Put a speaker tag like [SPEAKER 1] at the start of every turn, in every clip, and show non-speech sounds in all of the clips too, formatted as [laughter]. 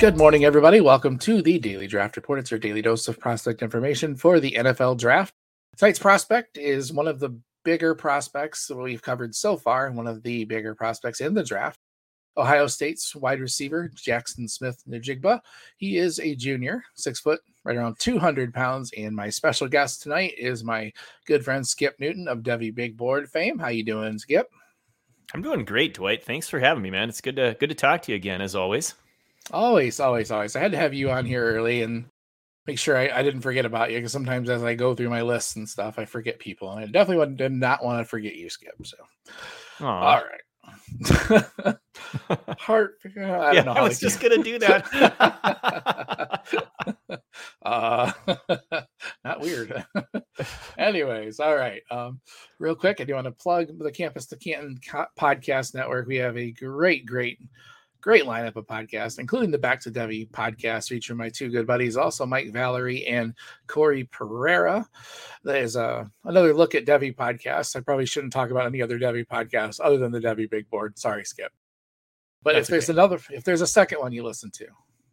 [SPEAKER 1] Good morning, everybody. Welcome to the Daily Draft Report. It's your daily dose of prospect information for the NFL Draft. Tonight's prospect is one of the bigger prospects we've covered so far, and one of the bigger prospects in the draft. Ohio State's wide receiver, Jaxon Smith Njigba. He is a junior, six foot, right around 200 pounds. And my special guest tonight is my good friend Skip Newton of Devy Big Board fame. How you doing, Skip?
[SPEAKER 2] I'm doing great, Dwight. Thanks for having me, man. It's good to good to talk to you again, as always.
[SPEAKER 1] Always, always, always. I had to have you on here early and make sure I, I didn't forget about you because sometimes as I go through my lists and stuff, I forget people. And I definitely did not want to forget you, Skip. So, Aww. all right. [laughs] Heart. I don't
[SPEAKER 2] yeah, know. I was just gonna do that. [laughs]
[SPEAKER 1] uh, [laughs] not weird. Anyways, all right. Um, real quick, I do want to plug the Campus to Canton podcast network. We have a great, great great lineup of podcasts, including the Back to Devy podcast featuring my two good buddies, also Mike Valerie and Corey Pereira. That is uh, another look at Devy podcast. I probably shouldn't talk about any other Devy podcast other than the Devy Big Board. Sorry, Skip. But That's if there's okay. another, if there's a second one you listen to,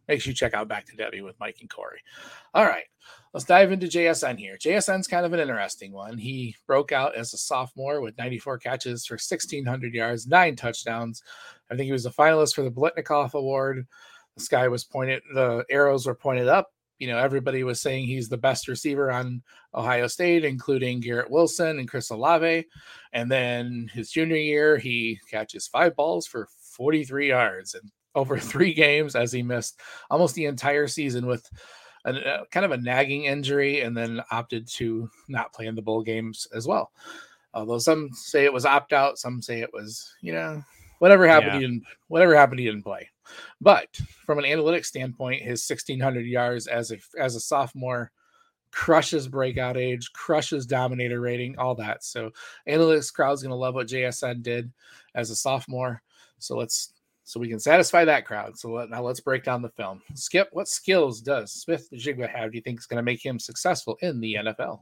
[SPEAKER 1] make sure you check out Back to Devy with Mike and Corey. All right, let's dive into JSN here. JSN's kind of an interesting one. He broke out as a sophomore with 94 catches for 1,600 yards, nine touchdowns. I think he was a finalist for the Biletnikoff Award. The sky was pointed, the arrows were pointed up. You know, everybody was saying he's the best receiver on Ohio State, including Garrett Wilson and Chris Olave. And then his junior year, he catches five balls for 43 yards and over [laughs] three games as he missed almost the entire season with a, a, uh, kind of a nagging injury and then opted to not play in the bowl games as well. Although some say it was opt out, some say it was, you know, whatever happened, yeah. he didn't, whatever happened, he didn't play. But from an analytics standpoint, his 1600 yards as a, as a sophomore crushes breakout age, crushes dominator rating, all that. So analytics crowd's going to love what JSN did as a sophomore. So let's so we can satisfy that crowd. So let, now let's break down the film. Skip, what skills does Smith Njigba have? Do you think is going to make him successful in the NFL?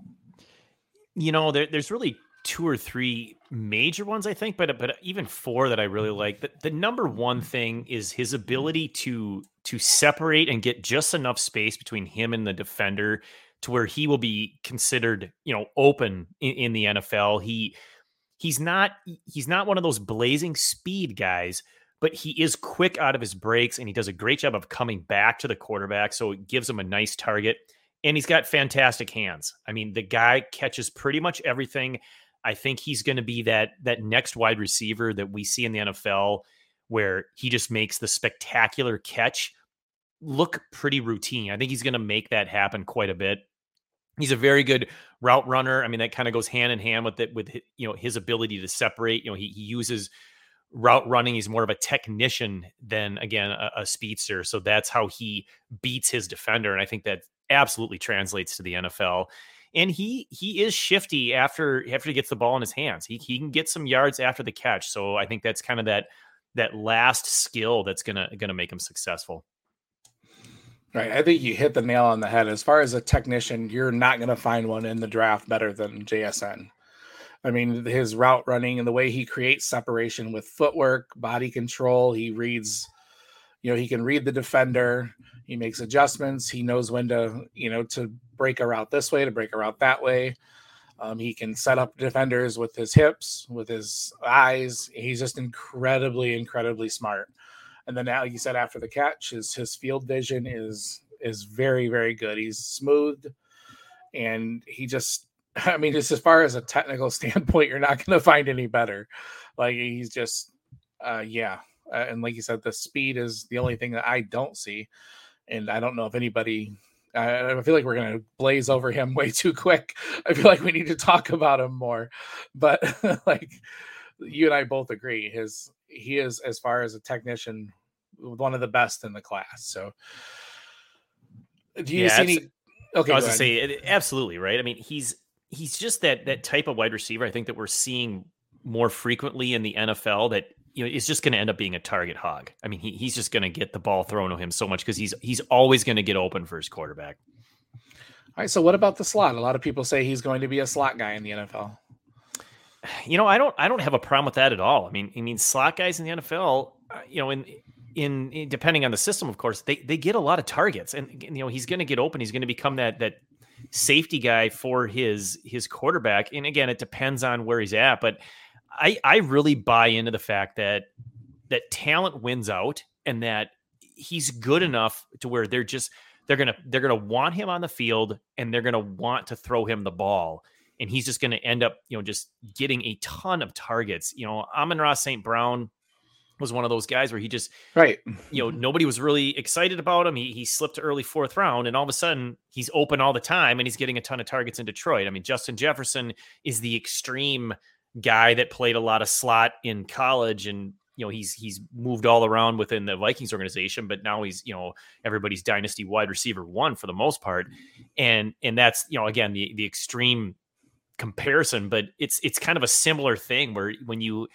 [SPEAKER 2] You know, there, there's really two or three major ones, I think, but but even four that I really like. The, the number one thing is his ability to to separate and get just enough space between him and the defender to where he will be considered, you know, open in, in the NFL. He he's not he's not one of those blazing speed guys but he is quick out of his breaks and he does a great job of coming back to the quarterback. So it gives him a nice target. And he's got fantastic hands. I mean, the guy catches pretty much everything. I think he's going to be that that next wide receiver that we see in the NFL where he just makes the spectacular catch look pretty routine. I think he's going to make that happen quite a bit. He's a very good route runner. I mean, that kind of goes hand in hand with it, with you know his ability to separate. You know, he, he uses route running. He's more of a technician than again a, a, speedster. So that's how he beats his defender, and I think that absolutely translates to the NFL. And he he is shifty after after he gets the ball in his hands. He he can get some yards after the catch. So I think that's kind of that that last skill that's gonna gonna make him successful.
[SPEAKER 1] Right. I think you hit the nail on the head. As far as a technician, you're not going to find one in the draft better than JSN. I mean, his route running and the way he creates separation with footwork, body control. He reads, you know, he can read the defender. He makes adjustments. He knows when to, you know, to break a route this way, to break a route that way. Um, he can set up defenders with his hips, with his eyes. He's just incredibly, incredibly smart. And then, like you said, after the catch, his his field vision is is very, very good. He's smooth, and he just [laughs] I mean, just as far as a technical [laughs] standpoint, you're not going to find any better. Like he's just, uh, yeah, uh, and like you said, the speed is the only thing that I don't see, and I don't know if anybody. I, I feel like we're going to blaze over him [laughs] way too quick. I feel like we need to talk about him more, but like you and I both agree, his he is as far as a technician, one of the best in the class. So,
[SPEAKER 2] do you yeah, see any? Okay, I was going to say it, absolutely right. I mean, he's he's just that that type of wide receiver. I think that we're seeing more frequently in the NFL that you know is just going to end up being a target hog. I mean, he, he's just going to get the ball thrown to him so much because he's he's always going to get open for his quarterback.
[SPEAKER 1] All right. So what about the slot? A lot of people say he's going to be a slot guy in the NFL. [sighs]
[SPEAKER 2] You know, I don't I don't have a problem with that at all. I mean, I mean, slot guys in the NFL, uh, you know, in in, in, depending on the system, of course, they they get a lot of targets, and you know he's going to get open. He's going to become that that safety guy for his his quarterback. And again, it depends on where he's at, but I I really buy into the fact that that talent wins out, and that he's good enough to where they're just they're gonna they're gonna want him on the field, and they're gonna want to throw him the ball and he's just going to end up, you know, just getting a ton of targets. You know, Amon-Ra St. Brown was one of those guys where he just
[SPEAKER 1] right.
[SPEAKER 2] you know [laughs] nobody was really excited about him. He, he slipped to early fourth round and all of a sudden he's open all the time and he's getting a ton of targets in detroit. I mean justin jefferson is the extreme guy that played a lot of slot in college and you know he's he's moved all around within the vikings organization but now he's you know everybody's dynasty wide receiver one for the most part. And and that's you know again the the extreme comparison but it's it's kind of a similar thing where when you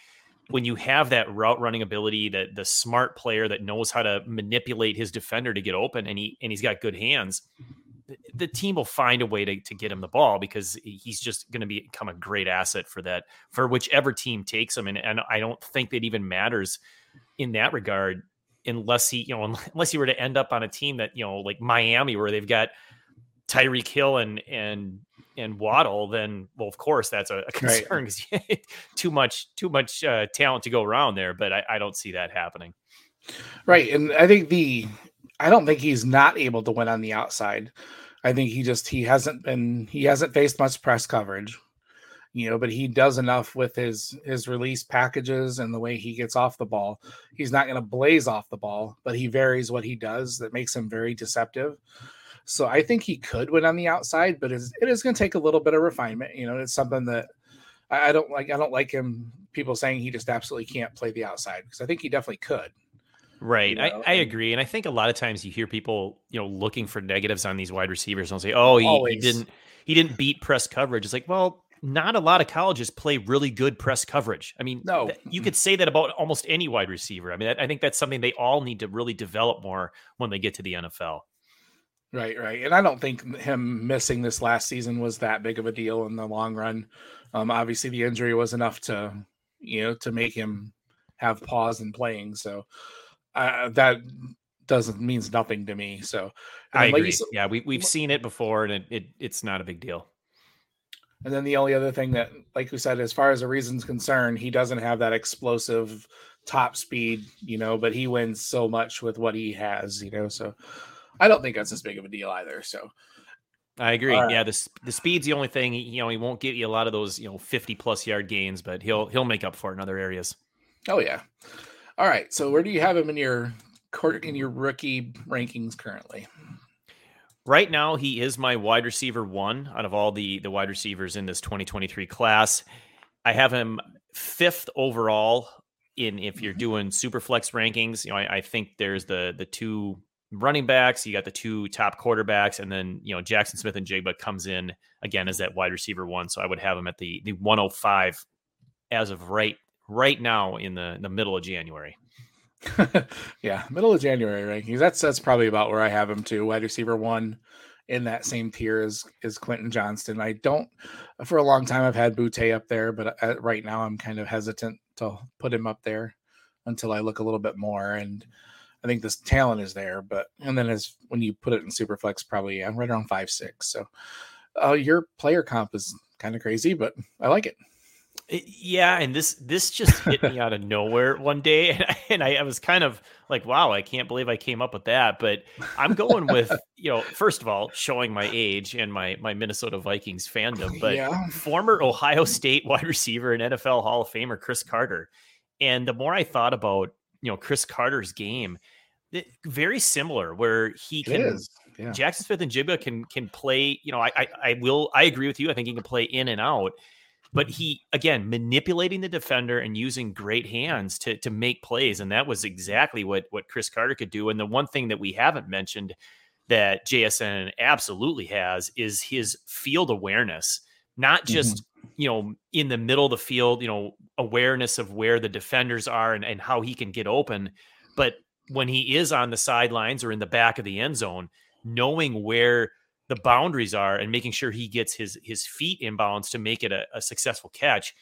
[SPEAKER 2] when you have that route running ability, that the smart player that knows how to manipulate his defender to get open, and he and he's got good hands, the team will find a way to, to get him the ball because he's just going to become a great asset for that for whichever team takes him. And and I don't think that even matters in that regard unless he you know [laughs] unless he were to end up on a team that you know like Miami where they've got Tyreek Hill and and and Waddle, then well, of course that's a, a [laughs] concern because right. too much too much uh, talent to go around there. But I, I don't see that happening.
[SPEAKER 1] Right, and I think the I don't think he's not able to win on the outside. I think he just he hasn't been he hasn't faced much press coverage, you know, but he does enough with his his release packages and the way he gets off the ball. He's not going to blaze off the ball, but he varies what he does that makes him very deceptive. So I think he could win on the outside, but it is going to take a little bit of refinement. You know, it's something that I, I don't like. I don't like him. People saying he just absolutely can't play the outside because I think he definitely could.
[SPEAKER 2] Right. You know? I, I agree. And I think a lot of times you hear people, you know, looking for negatives on these wide receivers and say, oh, he, he, didn't he didn't beat press coverage. It's like, well, not a lot of colleges play really good press coverage. I mean,
[SPEAKER 1] no,
[SPEAKER 2] you could say that about almost any wide receiver. I mean, I think that's something they all need to really develop more when they get to the NFL.
[SPEAKER 1] Right, right. And I don't think him missing this last season was that big of a deal in the long run. Um, obviously, the injury was enough to, you know, to make him have pause in playing. So uh, that doesn't means nothing to me. So
[SPEAKER 2] I agree. Like yeah, we we've seen it before, and it, it it's not a big deal.
[SPEAKER 1] And then the only other thing that, like we said, as far as the reason's concerned, he doesn't have that explosive top speed, you know, but he wins so much with what he has, you know. So I don't think that's as big of a deal either. So
[SPEAKER 2] I agree. Right. Yeah, the the speed's the only thing. You know, he won't get you a lot of those you know fifty plus yard gains, but he'll he'll make up for it in other areas.
[SPEAKER 1] Oh yeah. All right. So where do you have him in your court in your rookie rankings currently?
[SPEAKER 2] Right now, he is my wide receiver one out of all the the wide receivers in this 2023 class. I have him fifth overall in if you're mm-hmm. doing super flex rankings. You know, I, I think there's the the two running backs, you got the two top quarterbacks, and then you know Jaxon Smith-Njigba comes in again as that wide receiver one. So I would have him at the the 105 as of right right now in the in the middle of January. [laughs]
[SPEAKER 1] yeah, middle of January rankings. That's that's probably about where I have him too. Wide receiver one in that same tier as is Quentin Johnston. I don't for a long time I've had Boutte up there, but uh, right now I'm kind of hesitant to put him up there until I look a little bit more and I think this talent is there, but and then as when you put it in Superflex, probably I'm right around five six. So uh, your player comp is kind of crazy, but I like it.
[SPEAKER 2] Yeah, and this this just hit me out of nowhere one day, [laughs] and I, and I, I, was kind of like, "Wow, I can't believe I came up with that." But I'm going with you know, first of all, showing my age and my my Minnesota Vikings fandom, but yeah. former Ohio State [laughs] wide receiver and NFL Hall of Famer Cris Carter. And the more I thought about you know Cris Carter's game, very similar where he can. Yeah. Jaxon Smith-Njigba can can play. You know, I, I I will. I agree with you. I think he can play in and out, but he again manipulating the defender and using great hands to to make plays, and that was exactly what what Cris Carter could do. And the one thing that we haven't mentioned that JSN absolutely has is his field awareness, not just. Mm-hmm you know, in the middle of the field, you know, awareness of where the defenders are and, and how he can get open. But when he is on the sidelines or in the back of the end zone, knowing where the boundaries are and making sure he gets his his feet in bounds to make it a, a, successful catch.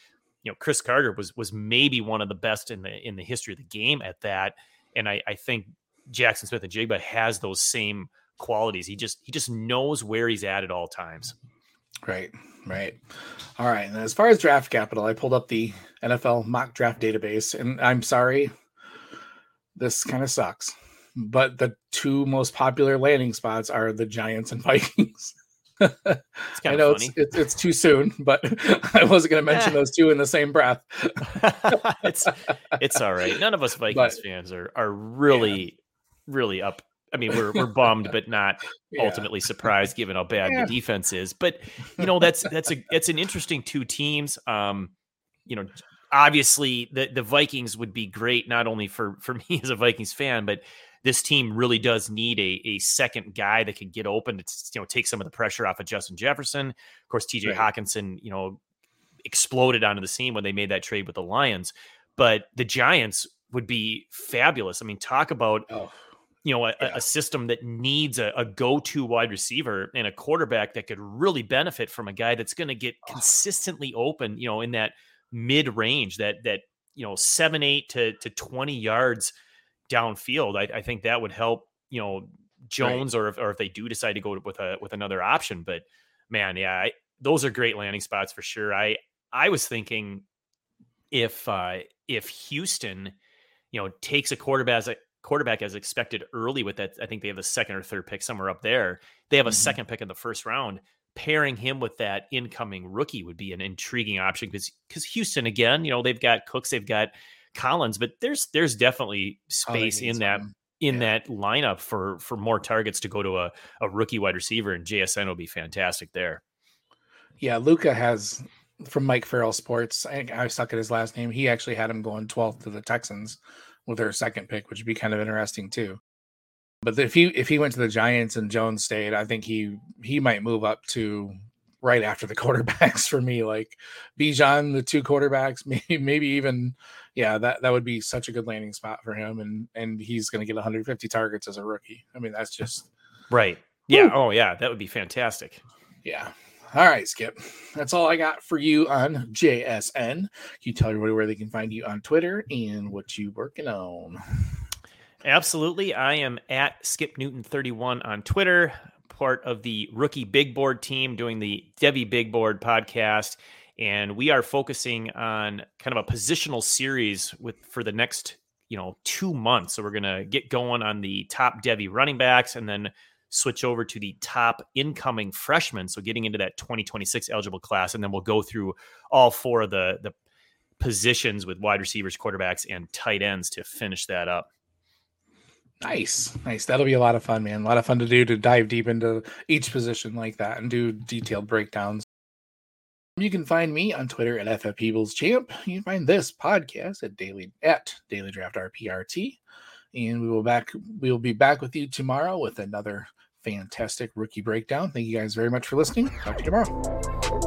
[SPEAKER 2] You know, Cris Carter was was maybe one of the best in the in the history of the game at that. and I, I think Jaxon Smith-Njigba has those same qualities. He just he just knows where he's at at all times.
[SPEAKER 1] Right, right. All right. And as far as draft capital, I pulled up the NFL mock draft database, and I'm sorry, this kind of sucks. But the two most popular landing spots are the Giants and [laughs] Vikings. I know it's, it's, it's too soon, but [laughs] I wasn't going to mention [laughs] those two in the same breath.
[SPEAKER 2] it's it's all right. None of us Vikings but, fans are are really yeah. really up. I mean, we're we're bummed, but not yeah. ultimately surprised given how bad yeah. the defense is. But you know, that's that's a it's an interesting two teams. Um, you know, obviously the the Vikings would be great not only for [laughs] for me as a Vikings fan, but this team really does need a, a second guy that can get open to you know take some of the pressure off of Justin Jefferson. Of course, TJ right. Hockenson, you know, exploded onto the scene when they made that trade with the Lions. But the Giants would be fabulous. I mean, talk about oh, you know a, yeah. a, system that needs a, a, go-to wide receiver and a quarterback that could really benefit from a guy that's going to get oh. consistently open. You know, in that mid range, that that you know seven eight to to twenty yards downfield, I, I think that would help, you know, Jones right. or if, or if they do decide to go with a with another option. But man, yeah, I, those are great landing spots for sure. I I was thinking if uh, if Houston, you know, takes a quarterback as a quarterback as expected early with that, I think they have a second or third pick somewhere up there. They have a mm-hmm. second pick in the first round. Pairing him with that incoming rookie would be an intriguing option because because Houston again, you know, they've got Cooks, they've got Collins, but there's there's definitely oh, space oh, in that one. in yeah. that lineup for for more targets to go to a, a rookie wide receiver, and JSN will be fantastic there.
[SPEAKER 1] Yeah, Luca has from Mike Farrell Sports. I, I stuck at his last name. He actually had him going 12th to the Texans with their second pick, which would be kind of interesting too. But if he if he went to the Giants and Jones stayed, I think he he might move up to right after the [laughs] quarterbacks for me. Like Bijan, the two quarterbacks, [laughs] maybe maybe even yeah, that that would be such a good landing spot for him, and and he's going to get 150 targets as a rookie. I mean, that's just
[SPEAKER 2] right. Yeah. Woo. Oh, yeah. That would be fantastic.
[SPEAKER 1] Yeah. All right, Skip. That's all I got for you on JSN. Can you tell everybody where they can find you on Twitter and what you working on?
[SPEAKER 2] Absolutely. I am at Skip Newton 31 on Twitter, part of the rookie big board team doing the Devy Big Board podcast. And we are focusing on kind of a positional series with for the next you know two months. So we're to get going on the top devy running backs and then switch over to the top incoming freshmen. So getting into that 2026 eligible class and then we'll go through all four of the the positions with wide receivers quarterbacks and tight ends to finish that up
[SPEAKER 1] Nice, nice. That'll be a lot of fun, man. A lot of fun to do to dive deep into each position like that and do detailed breakdowns. You can find me on Twitter at FF Peebles Champ. You can find this podcast at daily at Daily Draft RPRT. And we will back we will be back with you tomorrow with another fantastic rookie breakdown. Thank you guys very much for listening. Talk to you tomorrow.